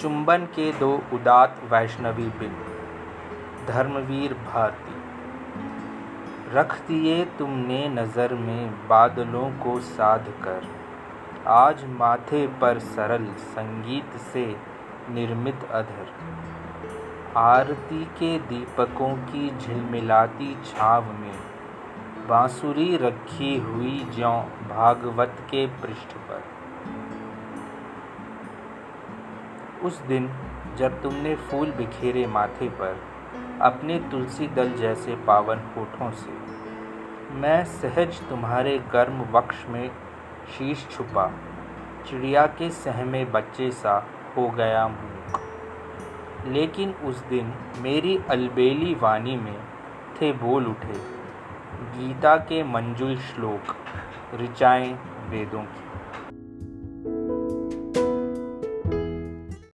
चुंबन के दो उदात वैष्णवी बिन, धर्मवीर भारती। रख दिए तुमने नज़र में बादलों को साध कर, आज माथे पर सरल संगीत से निर्मित अधर। आरती के दीपकों की झिलमिलाती छाव में बांसुरी रखी हुई ज्यों भागवत के पृष्ठ पर। उस दिन जब तुमने फूल बिखेरे माथे पर अपने तुलसी दल जैसे पावन होठों से, मैं सहज तुम्हारे गर्म वक्ष में शीश छुपा, चिड़िया के सहमे बच्चे सा हो गया मूक लेकिन उस दिन मेरी अलबेली वाणी में थे बोल उठे, गीता के मंजुल श्लोक, ऋचाएँ वेदों की।